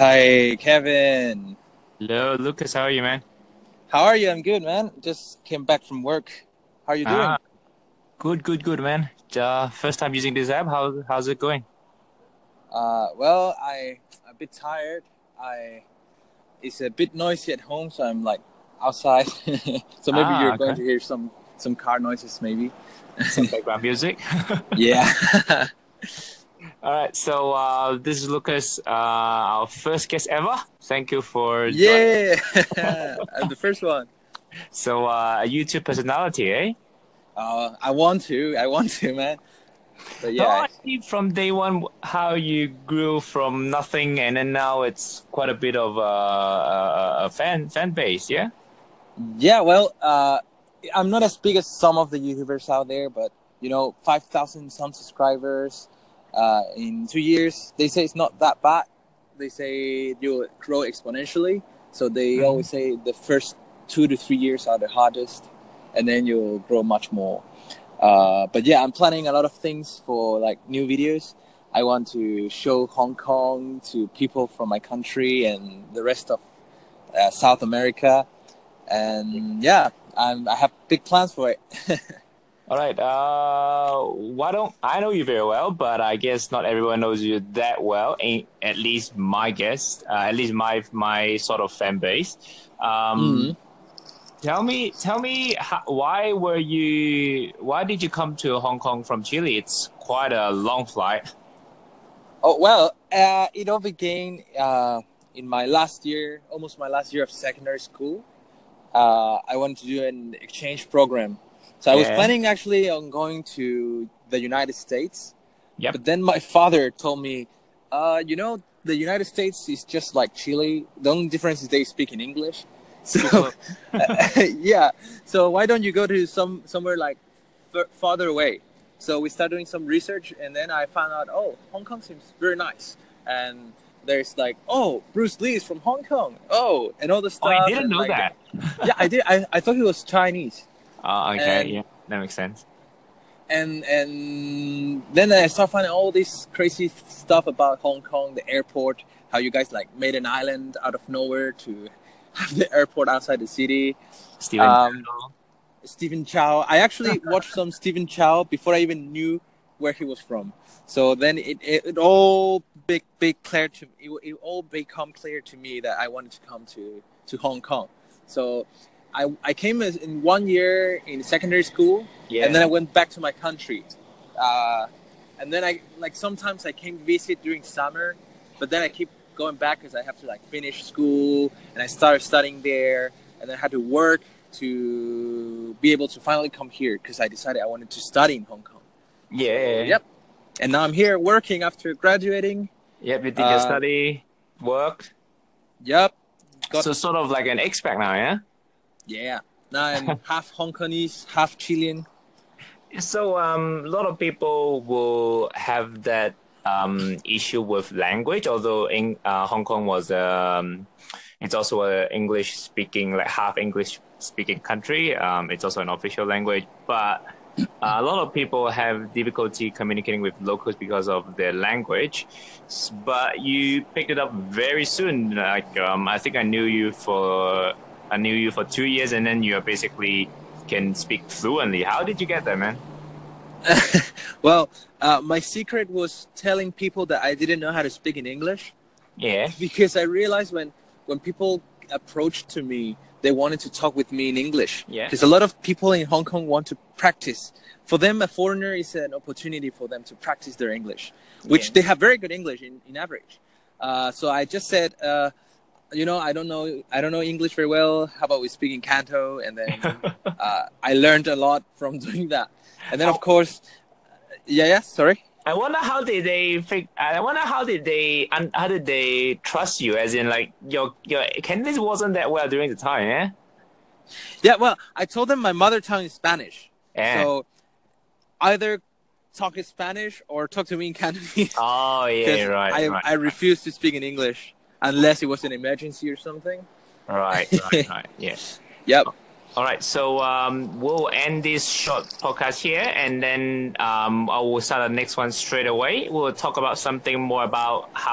Hi, Kevin. Hello, Lucas. How are you, man? How are you? I'm good, man. Just came back from work. How are you doing? Ah, good, good, good, man. Uh, first time using this app. How how's it going? Uh, well, I a bit tired. I it's a bit noisy at home, so I'm like outside. so maybe Ah, you're going to hear some some car noises, maybe. Some background music. yeah. All right. So uh, this is Lucas, uh, our first guest ever. Thank you for yeah. I'm the first one. So uh, a YouTube personality, eh? Uh, I want to. I want to, man. But Yeah. yeah. I see from day one how you grew from nothing, and then now it's quite a bit of uh, a, a fan fan base. Yeah. Yeah, well, uh, I'm not as big as some of the YouTubers out there, but you know, five thousand some subscribers uh, in two years. They say it's not that bad. They say you'll grow exponentially. So they Mhm. always say the first two to three years are the hardest, and then you'll grow much more. Uh, but yeah, I'm planning a lot of things for like new videos. I want to show Hong Kong to people from my country and the rest of uh, South America and yeah, I'm, I have big plans for it. All right. Uh, why don't I know you very well, but I guess not everyone knows you that well. Ain't at least my guess, uh, at least my my sort of fan base. Um, Mhm. Tell me, tell me, how, why were you? Why did you come to Hong Kong from Chile? It's quite a long flight. Oh well, uh, it all began uh, in my last year, almost my last year of secondary school. Uh, I wanted to do an exchange program, so I was Yeah. planning actually on going to the United States. Yep. But then my father told me, uh, you know, the United States is just like Chile. The only difference is they speak in English. So yeah. So why don't you go to some somewhere like f- farther away? So we started doing some research, and then I found out, oh, Hong Kong seems very nice, and there's like, oh, Bruce Lee is from Hong Kong, oh, and all the stuff. Oh. I didn't know like, that. yeah, I did. I, I thought he was Chinese, Uh, okay, And- yeah, that makes sense. and and then I start finding all this crazy stuff about Hong Kong, the airport, how you guys like made an island out of nowhere to have the airport outside the city. Steven. Um, Stephen Chow. I actually watched some Stephen Chow before I even knew where he was from. So then it, it, it all big big clear to it, it all become clear to me that I wanted to come to to Hong Kong. So I I came in one year in secondary school, yeah. and then I went back to my country. Uh, and then I like sometimes I came visit during summer, but then I keep going back because I have to like finish school, and I started studying there, and then I had to work to be able to finally come here because I decided I wanted to study in Hong Kong. yeah. Yep. And now I'm here working after graduating. Yep. You did your Uh, study, worked. Yep. Got So sort of like an expat now, yeah. Yeah. Now I'm half Hong Kongese, half Chilean. So um, a lot of people will have that um, issue with language, although in uh, Hong Kong was um, it's also a English speaking like half English speaking country. Um, it's also an official language, but uh, a lot of people have difficulty communicating with locals because of their language. But you picked it up very soon. Like um, I think I knew you for I knew you for two years, and then you are basically can speak fluently. How did you get there, man? well, uh, my secret was telling people that I didn't know how to speak in English. Yeah. because I realized when when people approached to me, they wanted to talk with me in English. Yeah. Because a lot of people in Hong Kong want to practice. For them, a foreigner is an opportunity for them to practice their English, which Yeah. they have very good English in, in average. Uh, so I just said, uh, you know, I don't know, I don't know English very well. How about we speak in Canto? And then uh, I learned a lot from doing that. And then, of course, yeah, yeah. Sorry. I wonder how did they fig- I wonder how did they how did they trust you? As in, like your your Cantonese wasn't that well during the time, yeah. Yeah. Well, I told them my mother tongue is Spanish. Yeah. So either talk in Spanish or talk to me in Cantonese. oh yeah, right, I, right, I refuse to speak in English unless it was an emergency or something. right, right, right. Yes. Yep. All right, so um, we'll end this short podcast here, and then um, I will start the next one straight away. We'll talk about something more about how.